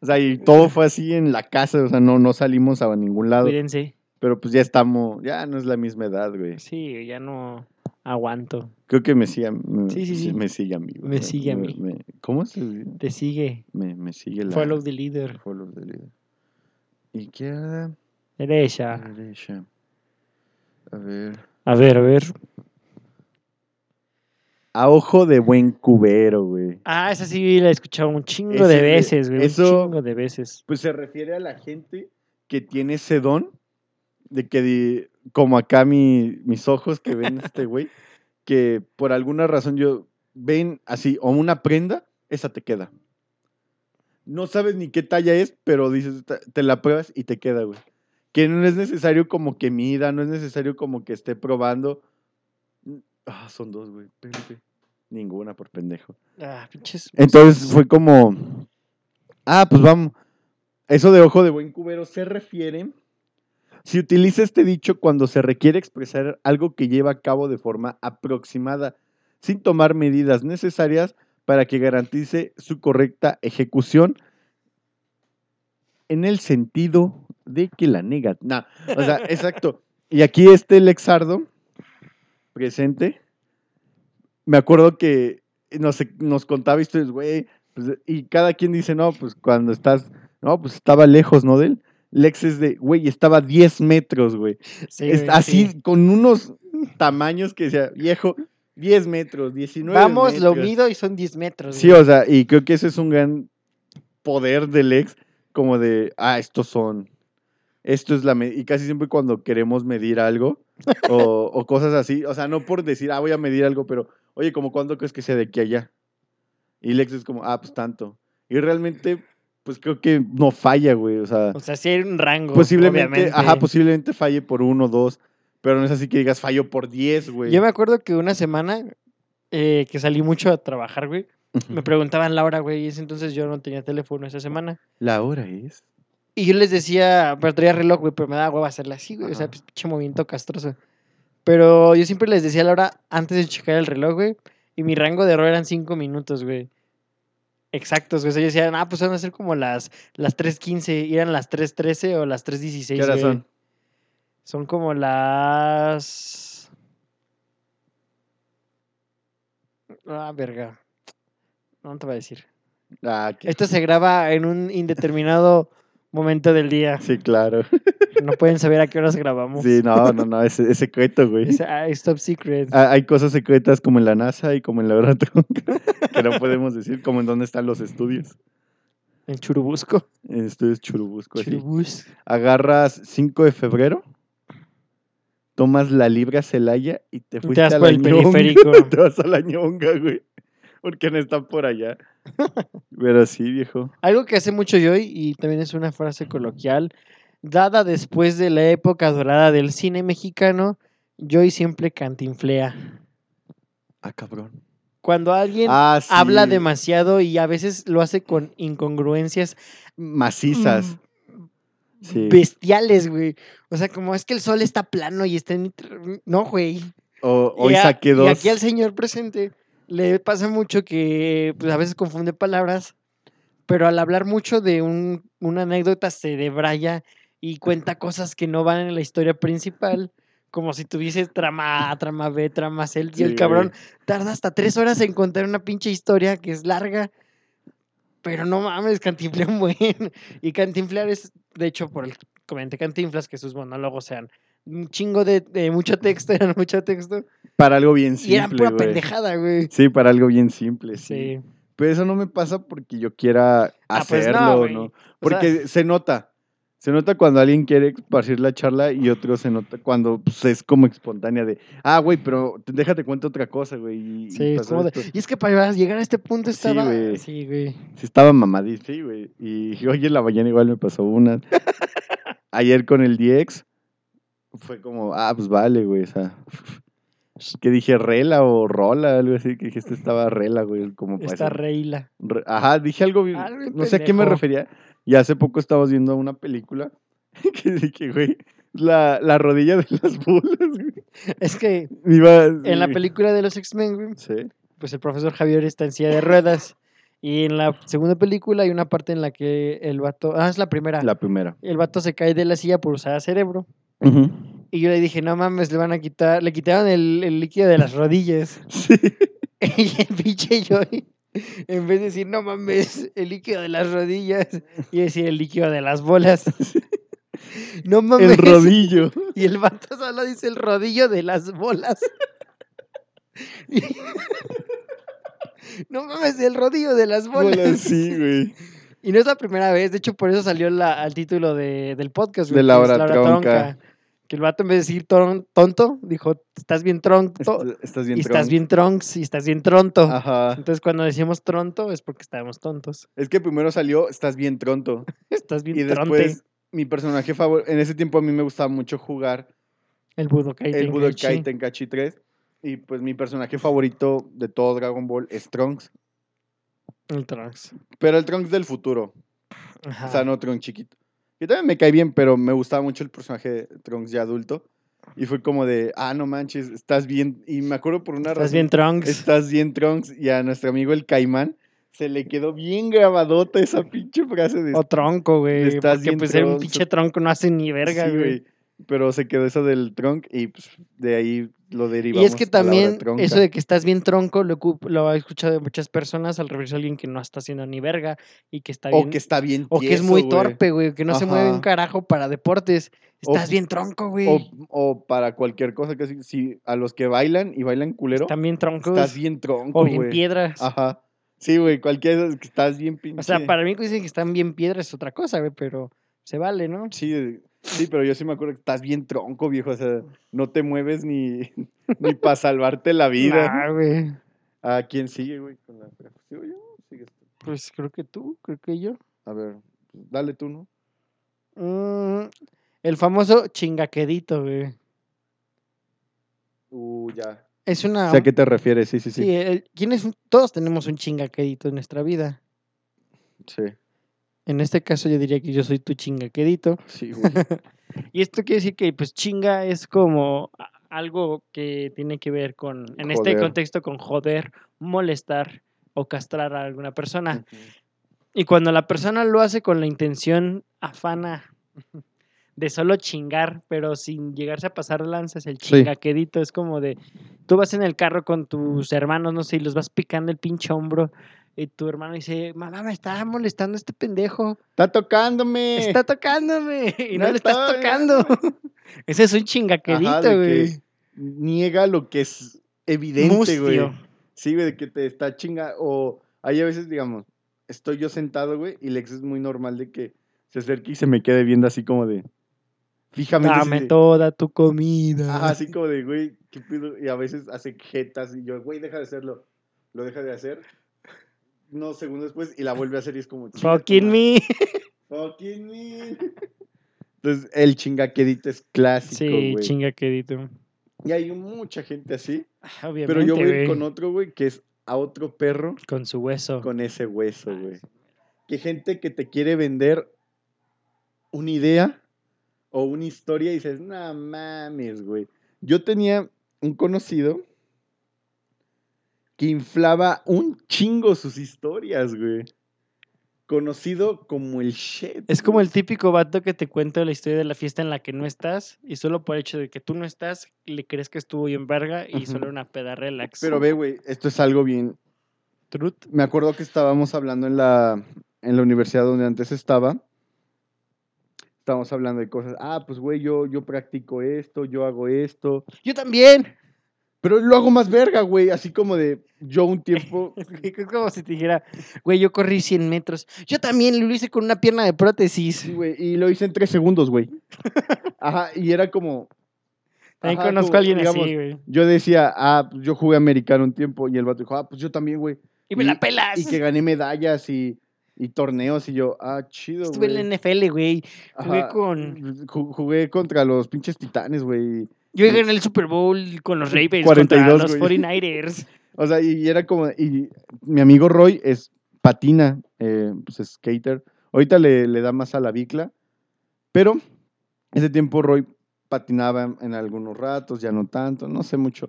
O sea, y todo fue así en la casa, o sea, no, no salimos a ningún lado. Cuídense. Pero pues ya estamos, ya no es la misma edad, güey. Sí, ya no aguanto. Creo que me sigue, a- me, Sí, sí, sí. me sigue a mí. güey. Me sigue a mí. me- ¿Cómo se dice? Te sigue. Me, me sigue la... Follow the leader. follow the leader. Izquierda, ella. derecha. A ver, A ver, a ver. A ojo de buen cubero, güey. Ah, esa sí la he escuchado un chingo de veces, güey. eso- Un chingo de veces. Pues se refiere a la gente que tiene ese don de que, como acá mi- mis ojos que ven este güey, que por alguna razón yo ven así, o una prenda, esa te queda. No sabes ni qué talla es, pero dices, "Ta- te la pruebas y te queda, güey. Que no es necesario como que mida, no es necesario como que esté probando. Ah, son dos, güey. Ninguna por pendejo. Ah, pinches. Entonces fue como, ah, pues vamos. Eso de ojo de buen cubero se refiere. Si utiliza este dicho cuando se requiere expresar algo que lleva a cabo de forma aproximada, sin tomar medidas necesarias para que garantice su correcta ejecución, en el sentido de que la nega. No, o sea, exacto. Y aquí este Lexardo, presente, me acuerdo que nos, nos contaba historias, güey, pues, y cada quien dice, no, pues cuando estás, no, pues estaba lejos, ¿no? De él. Lex es de, güey, estaba a 10 metros, güey. Sí, así, sí. con unos tamaños que decía, viejo, 10 metros, 19 Vamos, lo metros". mido y son 10 metros. Sí, güey. o sea, y creo que ese es un gran poder del ex, como de, ah, estos son, esto es la, me-", y casi siempre cuando queremos medir algo o, o cosas así, o sea, no por decir, ah, voy a medir algo, pero, oye, como cuánto crees que sea de aquí a allá. Y Lex es como, ah, pues tanto. Y realmente, pues creo que no falla, güey, o sea, O sea, sí hay un rango. posiblemente, obviamente. ajá, posiblemente falle por uno, dos, pero no es así que digas fallo por diez, güey. Yo me acuerdo que una semana eh, que salí mucho a trabajar, güey, me preguntaban la hora, güey, y ese entonces yo no tenía teléfono esa semana. La hora es. Y yo les decía, pero traía reloj, güey, pero me daba hueva hacerle así, güey. O sea, pues, pinche movimiento castroso. Pero yo siempre les decía la hora antes de checar el reloj, güey. Y mi rango de error eran cinco minutos, güey. Exactos, güey. O sea, yo decía, ah, pues van a ser como las, las 3.15. Y eran las 3.13 o las 3.16. ¿Qué horas son? Son como las. Ah, verga. No te voy a decir. Ah, qué- Esto se graba en un indeterminado momento del día. Sí, claro. No pueden saber a qué horas grabamos. Sí, no, no, no, es, es secreto, güey. Es, ah, es top secret. Ah, Hay cosas secretas como en la NASA y como en la Euratom que no podemos decir, como en dónde están los estudios. En Churubusco. En estudios Churubusco. así. Churubus. Agarras 5 de febrero, tomas la Libra Celaya y te te fuiste vas a por la el periférico. te vas a la ñonga, güey. Porque no están por allá. Pero sí, viejo. Algo que hace mucho yo y- y también es una frase coloquial, dada después de la época dorada del cine mexicano, Joy siempre cantinflea. Ah, cabrón. Cuando alguien Ah, sí. habla demasiado y a veces lo hace con incongruencias Macizas. mm, Sí. bestiales, güey. O sea, como es que el sol está plano y está en... No, güey. O, hoy y, a- saqué y dos. aquí al señor presente le pasa mucho que pues, a veces confunde palabras, pero al hablar mucho de un- una anécdota se debraya y cuenta cosas que no van en la historia principal, como si tuviese trama A, trama B, trama C, y Sí, el cabrón tarda hasta tres horas en contar una pinche historia que es larga. Pero no mames, cantinflea un buen. Y cantinflear es, de hecho, por el comenté cantinflas, que sus monólogos sean un chingo de, de mucho texto, eran mucho texto. Para algo bien Y eran simple, pura güey. pendejada, güey. Sí, para algo bien simple, sí. Sí. Pero eso no me pasa porque yo quiera Ah, pues no, hacerlo, güey. ¿no? O sea- Porque se nota. Se nota cuando alguien quiere esparcir la charla y otro se nota cuando pues, es como espontánea de, ah, güey, pero te- déjate cuento otra cosa, güey. y- y Sí, como de- esto". Y es que para llegar a este punto Sí, estaba. güey. Sí, güey. Sí, estaba mamadísimo, sí, güey. Y hoy en la mañana igual me pasó una. Ayer con el DX fue como, ah, pues vale, güey. O sea, que dije rela o rola, algo así, que dije, este estaba rela, güey. Como para Está reila. Re- Ajá, dije algo, bien- Algo no sé a qué me refería. Y hace poco estábamos viendo una película que dije, güey, la, la rodilla de las bolas, güey. Es que Iba, en la película de los X-Men, güey, Sí. pues el profesor Javier está en silla de ruedas. Y en la segunda película hay una parte en la que el vato. Ah, es la primera. La primera. El vato se cae de la silla por usar cerebro. Ujú. Y yo le dije, no mames, le van a quitar. Le quitaron el, el líquido de las rodillas. Sí. Y el pinche Joy, en vez de decir, no mames, el líquido de las rodillas, y decir el líquido de las bolas. No mames. El rodillo. Y el vato solo dice el rodillo de las bolas. no mames, el rodillo de las bolas. Bolas, sí, güey. Y no es la primera vez, de hecho por eso salió la, al título de, del podcast. De que la es hora tronca. Que el vato en vez de decir ton- tonto, dijo, estás bien tronto, Est- Estás bien y estás bien tronks, y estás bien tronto. Ajá. Entonces cuando decimos tronto es porque estábamos tontos. Es que primero salió, estás bien tronto. Estás bien Y tronte. después, mi personaje favorito, en ese tiempo a mí me gustaba mucho jugar El Budokai el Budokai. Tenkaichi 3. Y pues mi personaje favorito de todo Dragon Ball es Trunks. El Trunks. Pero el Trunks del futuro. Ajá. O sea, no Trunks chiquito. Que también me cae bien, pero me gustaba mucho el personaje de Trunks ya adulto. Y fue como de, ah, no manches, estás bien. Y me acuerdo por una Estás razón. bien Trunks. Estás bien, Trunks. Y a nuestro amigo el Caimán se le quedó bien grabadota esa pinche frase de. O tronco, güey. estás Porque bien pues ser un tronco. pinche tronco no hace ni verga, Sí, güey. Pero se quedó eso del trunk y pues, de ahí lo Y es que también eso de que estás bien tronco lo, lo he escuchado de muchas personas al referirse a alguien que no está haciendo ni verga y que está bien. O que está bien o que es muy torpe, güey, que no se mueve un carajo para deportes. O- Estás bien tronco, güey. O, o para cualquier cosa que si a los que bailan y bailan culero, Están bien troncos. estás bien tronco, o bien güey. piedras. Ajá. Sí, güey, cualquier de esas que estás bien pinche. O sea, para mí que dicen que están bien piedras es otra cosa, güey, pero se vale, ¿no? Sí, sí, pero yo sí me acuerdo que estás bien tronco, viejo. O sea, no te mueves ni, ni para salvarte la vida. Nah, güey. ¿A quién sigue, güey? Con la... ¿Sigo yo? Sigues tú. Pues creo que tú, creo que yo. A ver, pues, dale tú, ¿no? Mm, el famoso chingaquedito, güey. Uh, ya. Es una... Sé a qué te refieres, sí, sí, Sí, sí. el- ¿quién es un- todos tenemos un chingaquedito en nuestra vida. Sí, En este caso yo diría que yo soy tu chingaquedito. sí, güey. Y esto quiere decir que pues chinga es como algo que tiene que ver con, en este contexto, con joder, molestar o castrar a alguna persona. Y cuando la persona lo hace con la intención afana de solo chingar, pero sin llegarse a pasar lanzas, el Sí. chingaquedito es como de, tú vas en el carro con tus hermanos, no sé, y los vas picando el pinche hombro, y tu hermano dice, mamá, me está molestando este pendejo, Está tocándome. está tocándome, y no, No le estás tocando. Ese es un de güey. niega lo que es evidente, güey. Sí, güey, de que te está chinga. O hay a veces, digamos, estoy yo sentado, güey, y Lex es muy normal de que se acerque y se me quede viendo así como de. Así Dame de- toda tu comida. Ajá, así como de, güey, ¿qué pido? Y a veces hace jetas y yo, güey, deja de hacerlo. Lo deja de hacer. Unos segundos después y la vuelve a hacer y es como. "Chinga tu Fucking madre". me. Fucking me. Entonces, el chingaquedito es clásico, Sí, güey. chingaquedito. y hay mucha gente así. Obviamente, Pero yo voy con otro, güey, que es a otro perro con su hueso. con ese hueso, güey. Que gente que te quiere vender una idea o una historia y dices, no mames, güey. Yo tenía un conocido que inflaba un chingo sus historias, güey. Conocido como el shit. Es como el típico vato que te cuenta la historia de la fiesta en la que no estás y solo por el hecho de que tú no estás le crees que estuvo bien verga y solo una peda relax. Pero ve, güey, esto es algo bien, Truth. me acuerdo que estábamos hablando en la, en la universidad donde antes estaba. Estábamos hablando de cosas. Ah, pues, güey, yo, yo practico esto, yo hago esto. Yo también. Pero lo hago más verga, güey. Así como de yo un tiempo. Es como si te dijera, güey, yo corrí 100 metros. Yo también lo hice con una pierna de prótesis. Sí, güey. Y lo hice en tres segundos, güey. Ajá. Y era como. También ajá, conozco como, a alguien digamos, así, güey. Yo decía, ah, pues yo jugué americano un tiempo. Y el vato dijo, ah, pues yo también, güey. Y me la pelas. Y que gané medallas y, y torneos. Y yo, ah, chido, Estuve güey. en la NFL, güey. jugué Ajá, con- ju- Jugué contra los pinches titanes, güey. Yo gané el Super Bowl con los Ravens 42, contra los güey. 49ers. O sea, y, era como. Y mi amigo Roy es patina, eh, pues es skater. Ahorita le, le da más a la bicla. Pero ese tiempo Roy patinaba en, en algunos ratos, ya no tanto, no sé mucho.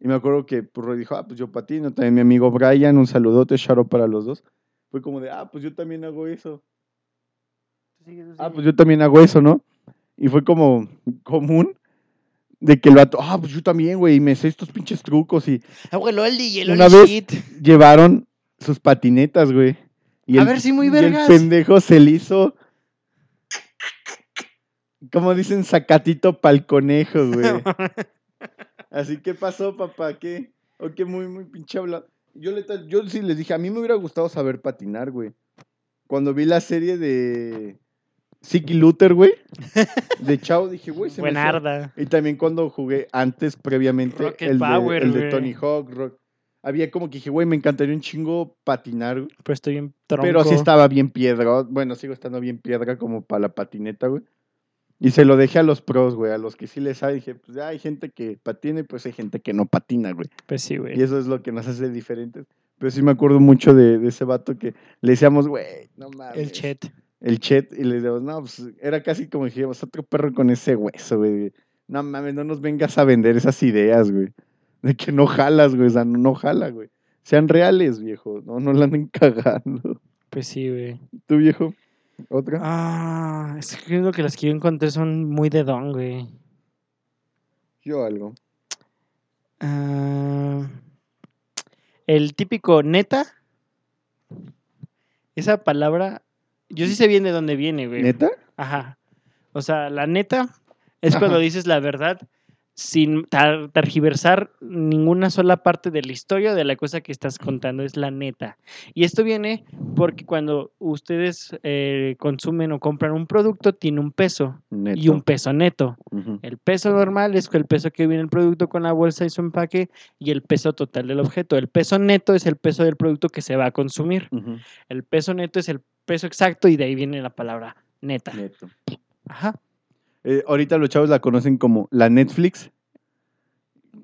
Y me acuerdo que pues, Roy dijo, ah, pues yo patino. También mi amigo Brian, un saludote, shout out para los dos. Fue como de, ah, pues yo también hago eso. Ah, pues yo también hago eso, ¿no? Y fue como común de que el vato, ah, pues yo también, güey, y me sé estos pinches trucos y Abuelo Aldi y el Una vez- Shit. llevaron sus patinetas, güey. Y A el- ver si muy y vergas. el pendejo se le hizo, como dicen, sacatito pa'l conejo, güey. Así que pasó, papá, ¿qué? O que muy, muy pinche habla. Yo, le, yo sí les dije, a mí me hubiera gustado saber patinar, güey. Cuando vi la serie de Siki Luther, güey, de Chao, dije, güey, se me Buenarda. Y también cuando jugué antes, previamente, Rocket el, de, el. Tony Hawk. Rock. Había como que dije, güey, me encantaría un chingo patinar, güey. Pero estoy bien tronco. Pero sí estaba bien piedra. Bueno, sigo estando bien piedra como para la patineta, güey. Y se lo dejé a los pros, güey, a los que sí les sabe. Dije, pues ya hay gente que patina y pues hay gente que no patina, güey. Pues sí, Y güey. eso es lo que nos hace diferentes. Pero sí me acuerdo mucho de, de ese vato que le decíamos, güey, no mames. El chet. El chet. Y le decíamos, no, pues era casi como dijimos, otro perro con ese hueso, güey. No mames, no nos vengas a vender esas ideas, güey. De que no jalas, güey. O sea, no, no jala, güey. Sean reales, viejo. No, no la anden cagando. Pues sí, güey. ¿Tú, viejo? ¿Otra? Ah, es que creo que las que yo encontré son muy de don, güey. Yo algo. Ah, el típico neta. Esa palabra, yo sí sé bien de dónde viene, güey. ¿Neta? Ajá. O sea, la neta es cuando Ajá. dices la verdad sin tar- tergiversar ninguna sola parte de la historia de la cosa que estás contando. Es la neta. Y esto viene porque cuando ustedes eh, consumen o compran un producto, tiene un peso Neto. y un peso neto. El peso normal es el peso que viene el producto con la bolsa y su empaque y el peso total del objeto. El peso neto es el peso del producto que se va a consumir. El peso neto es el peso exacto y de ahí viene la palabra neta. Neto. Ajá. Eh, ahorita los chavos la conocen como la Netflix,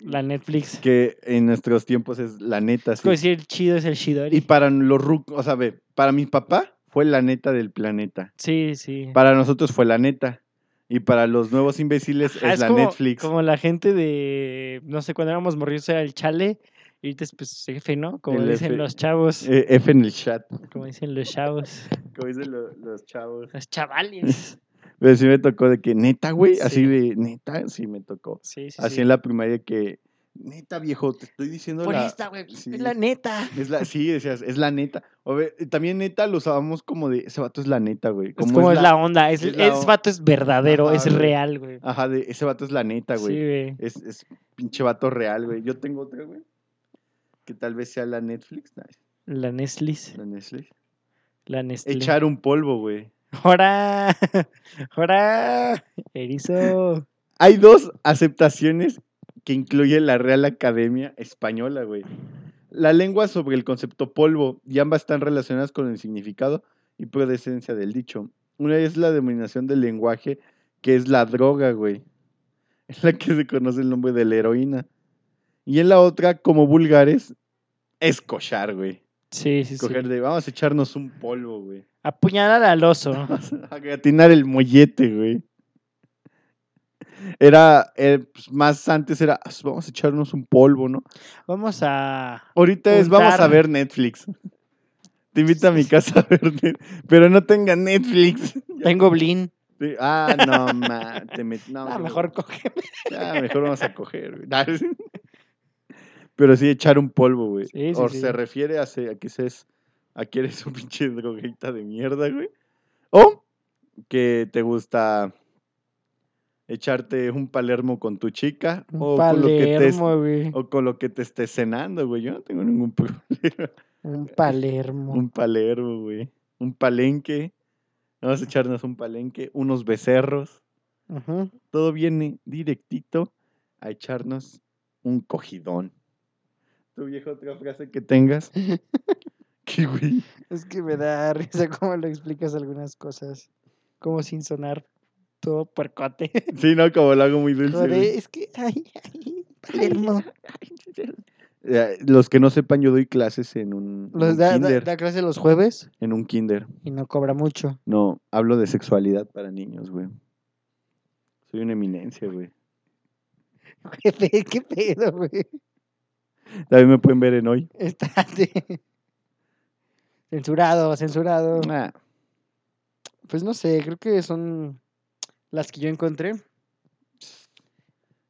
La Netflix. que en nuestros tiempos es la neta. Es sí. como decir el chido es el Shidori. Y para los rucos, o sea, ve, para mi papá fue la neta del planeta. Sí, sí. Para nosotros fue la neta. Y para los nuevos imbéciles Ajá, es, la como, Netflix. Como la gente de, no sé, cuando éramos morridos era el chale y ahorita es pues F, ¿no? Como El dicen F. los chavos. Eh, F en el chat, Como dicen los chavos. como dicen lo- los chavos. Los chavales. Pero sí me tocó de que neta, güey, así Sí. de neta, sí me tocó. Sí, sí, Así sí. en la primaria que, neta, viejo, te estoy diciendo Por la... esta, güey. Es la neta. Es la, sí, decías, es la neta. O también neta lo usábamos como de, ese vato es la neta, güey. Es como es la, onda. Es, es la es on- vato es verdadero, Ajá, es güey. real, güey. Ajá, de, ese vato es la neta, Sí, güey. güey. es, es pinche vato real, güey. Yo tengo otra, güey. Que tal vez sea la Netflix. La Nestlé. la Netflix. La Nestlé. Echar un polvo, güey. ¡Hora! ¡Hora! Erizo. Hay dos aceptaciones que incluye la Real Academia Española, güey. La lengua sobre el concepto polvo, y ambas están relacionadas con el significado y procedencia del dicho. Una es la denominación del lenguaje, que es la droga, güey. Es la que se conoce el nombre de la heroína. Y en la otra, como vulgares, es cochar, güey. Sí, sí, sí. De, vamos a echarnos un polvo, güey. Apuñalar al oso. A gratinar el mollete, güey. Era, eh, pues, más antes era, "Ah, vamos a echarnos un polvo, ¿no? Vamos a. Ahorita es, vamos a ver Netflix. Te invito a mi casa a ver Netflix, pero no tenga Netflix. Tengo Blin. Ah, no, ma, te met- no, Ah, mejor coge. ah, mejor vamos a coger, güey. Pero sí, echar un polvo, güey. Sí, sí, o sí. se refiere a, se- a que seas, a que eres un pinche droguita de mierda, güey. O que te gusta echarte un palermo con tu chica. Un o, con lo que te, palermo, güey. o con lo que te estés cenando, güey. Yo no tengo ningún problema. Un palermo. Un palermo, güey. Un palenque. Vamos a echarnos un palenque, unos becerros. Todo viene directito a echarnos un cogidón. ¿Tu vieja otra frase que tengas? ¿Qué, güey? Es que me da risa cómo lo explicas algunas cosas. Como sin sonar todo puercote. Sí, no, como lo hago muy dulce. Joder, es que. Ay, ay, palermo. Eh, Los que no sepan, yo doy clases en un, en Los un da, da- kinder. da clase los jueves En un kinder. y no cobra mucho. No, hablo de sexualidad para niños, güey. Soy una eminencia, güey. ¿Qué, pe- qué pedo, güey? También me pueden ver en hoy. Estate. Censurado, censurado. Ah, Pues no sé, creo que son las que yo encontré.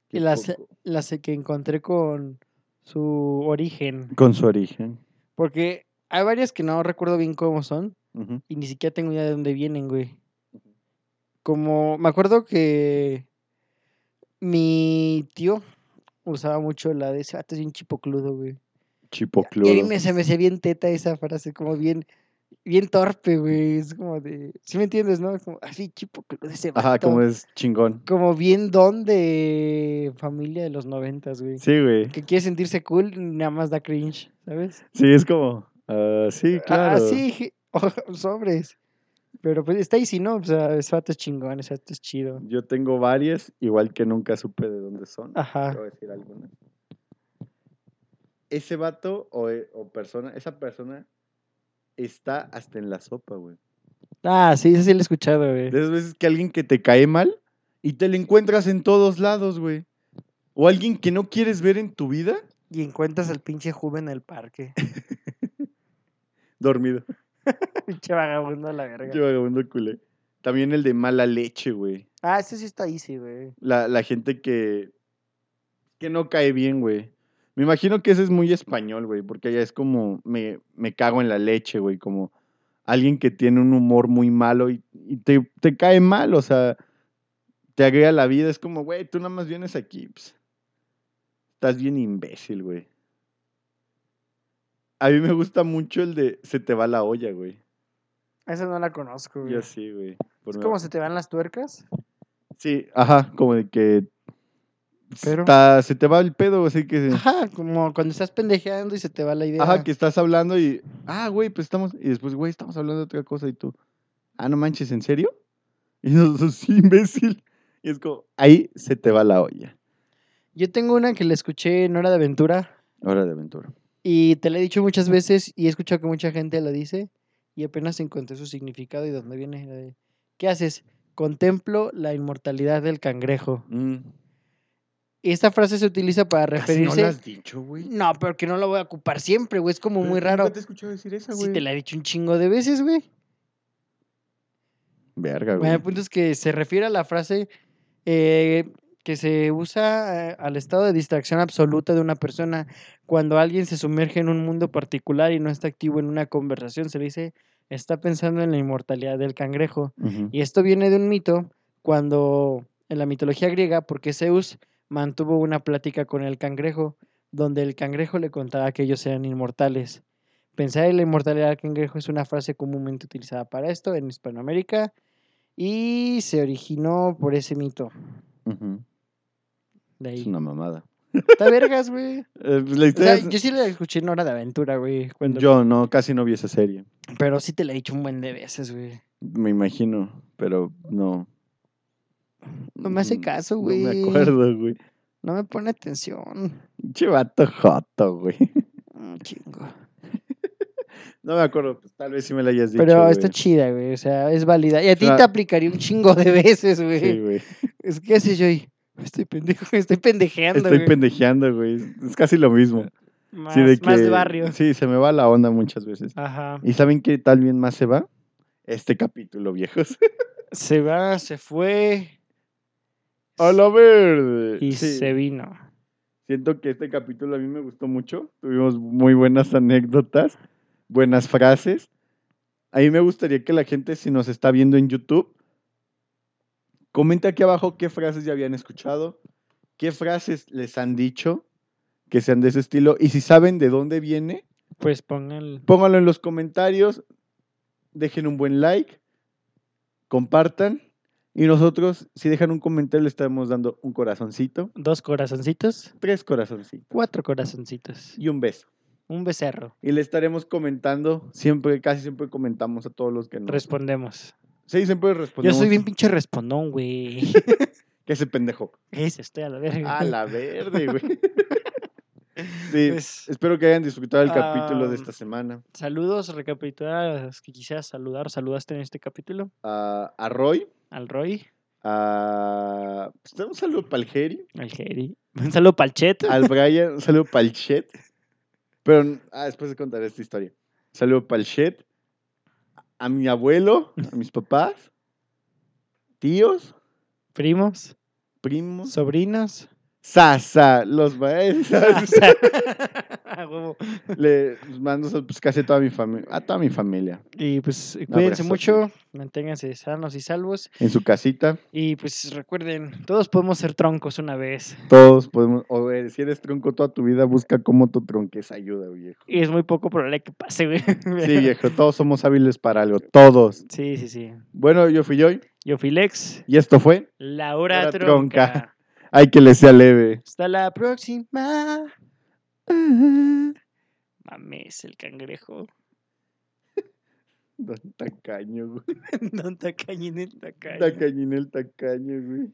qué Y las, poco. las que encontré con su origen. Con su origen. Porque hay varias que no recuerdo bien cómo son. Y ni siquiera tengo idea de dónde vienen, güey. Como, me acuerdo que mi tío usaba mucho la de ese vato es bien chipocludo, güey. Y a mí Chipocludo. me, se me hacía bien teta esa frase, como bien, bien torpe, güey. Es como de. ¿Sí me entiendes, no? Como así, chipocludo ese vato. Ajá, como es chingón. Como bien don de familia de los noventas, güey. Sí, güey. Que quiere sentirse cool, nada más da cringe, ¿sabes? Sí, es como. ah, sí, claro. Ah, sí, sobres. Pero pues está ahí, si no, o sea, ese vato es chingón, ese vato es chido. Yo tengo varias, igual que nunca supe de dónde son. Ajá. A decir algunas. Ese vato o, e- o persona, esa persona está hasta en la sopa, güey. Ah, sí, ese sí lo he escuchado, güey. De esas veces que alguien que te cae mal y te lo encuentras en todos lados, güey. O alguien que no quieres ver en tu vida Y encuentras al pinche joven en el parque. dormido. pinche vagabundo la verga. Qué vagabundo culé. También el de mala leche, güey. Ah, ese sí está easy, güey. La, la gente que, que no cae bien, güey. Me imagino que ese es muy español, güey, porque allá es como me, me cago en la leche, güey, como alguien que tiene un humor muy malo y, y te, te cae mal, o sea, te agrega la vida, es como, güey, tú nada más vienes aquí, pues, estás bien imbécil, güey. A mí me gusta mucho el de se te va la olla, güey. Esa no la conozco, güey. Yo sí, güey. por ¿Es como se te van las tuercas? Sí, ajá, como de que Pero- está- se te va el pedo, así que... Ajá, como cuando estás pendejeando y se te va la idea. Ajá, que estás hablando y, ah, güey, pues estamos, y después, güey, estamos hablando de otra cosa y tú, ah, no manches, ¿en serio? Y nosotros, sí, imbécil. Y es como, ahí se te va la olla. Yo tengo una que le escuché en Hora de Aventura Hora de aventura. y te la he dicho muchas veces y he escuchado que mucha gente la dice y apenas encontré su significado y dónde viene. la de, ¿Qué haces? Contemplo la inmortalidad del cangrejo. Mm, Y esta frase se utiliza para casi referirse... no lo has dicho, güey. No, pero que no lo voy a ocupar siempre, güey. Es como Pero muy raro. te he escuchado decir esa, Si güey. te la he dicho un chingo de veces, güey. Verga, Bueno, güey. el punto es que se refiere a la frase eh, que se usa eh, al estado de distracción absoluta de una persona. Cuando alguien se sumerge en un mundo particular y no está activo en una conversación, se le dice, está pensando en la inmortalidad del cangrejo. Y esto viene de un mito cuando en la mitología griega, porque Zeus mantuvo una plática con el cangrejo, donde el cangrejo le contaba que ellos eran inmortales. Pensar en la inmortalidad del cangrejo es una frase comúnmente utilizada para esto en Hispanoamérica y se originó por ese mito. De Es ahí. una mamada. Está vergas, güey. Eh, pues, la O historia sea, es- yo sí la escuché en Hora de Aventura, güey. cuando- Yo no, casi no vi esa serie. Pero sí te la he dicho un buen de veces, güey. Me imagino, pero no. No me hace Mm, caso, No güey. me acuerdo, güey. No me pone atención. Che vato joto, güey. Mm, chingo. No me acuerdo, pues tal vez sí me la hayas dicho. Pero está güey. chida, güey. O sea, es válida. Y a ti sea- te aplicaría un chingo de veces, güey. Sí, güey. Es que así yo y- estoy pendejo, estoy pendejeando. Estoy güey. pendejeando, güey. Es- casi lo mismo. Más, Sí, de más de que- barrio. Sí, se me va la onda muchas veces. Ajá. ¿Y saben qué tal bien más se va? Este capítulo, viejos. Se va, se fue A la verde. y Sí, se vino. Siento que este capítulo a mí me gustó mucho. Tuvimos muy buenas anécdotas, buenas frases. A mí me gustaría que la gente, si nos está viendo en YouTube, comente aquí abajo qué frases ya habían escuchado, qué frases les han dicho que sean de ese estilo y si saben de dónde viene, Pues pongan pónganlo en los comentarios, dejen un buen like, compartan y nosotros, si dejan un comentario, le estaremos dando un corazoncito, dos corazoncitos, tres corazoncitos cuatro corazoncitos, y un beso. un becerro. Y le estaremos comentando, siempre, casi siempre comentamos a todos los que nos... Respondemos. Sí, siempre Yo respondemos. soy bien pinche respondón, güey. Que ese pendejo. Ese estoy a la verga. A la verde, güey. Sí, Pues, espero que hayan disfrutado el capítulo de Ah, esta semana. saludos, recapitular a los que quisieras saludar. ¿Saludaste en este capítulo? A, a Roy, Al Roy, a... Pues, un saludo para el Jerry, al Jerry. Un saludo para el Chet. al Brian, un saludo para el Chet. Pero ah, después de contar esta historia. Un saludo para el Chet, a mi abuelo, a mis papás, tíos, Primos, primos, sobrinos. Sasa, los maestros. Le mando pues, casi a toda mi familia, a toda mi familia, y pues cuídense mucho, manténganse sanos y salvos. en su casita. Y pues recuerden, todos podemos ser troncos una vez. Todos podemos, o eh, si eres tronco toda tu vida, busca cómo tu tronques ayuda, viejo. Y es muy poco probable que pase, güey. Sí, viejo, todos somos hábiles para algo, todos. Sí, sí, sí. Bueno, yo fui Joy Yo fui Lex, y esto fue la hora Hora tronca. tronca. Ay que le sea leve. Hasta la próxima. Mames, el cangrejo. Don tacaño, güey. Don tacañín el tacaño. Tacañín el tacaño, güey.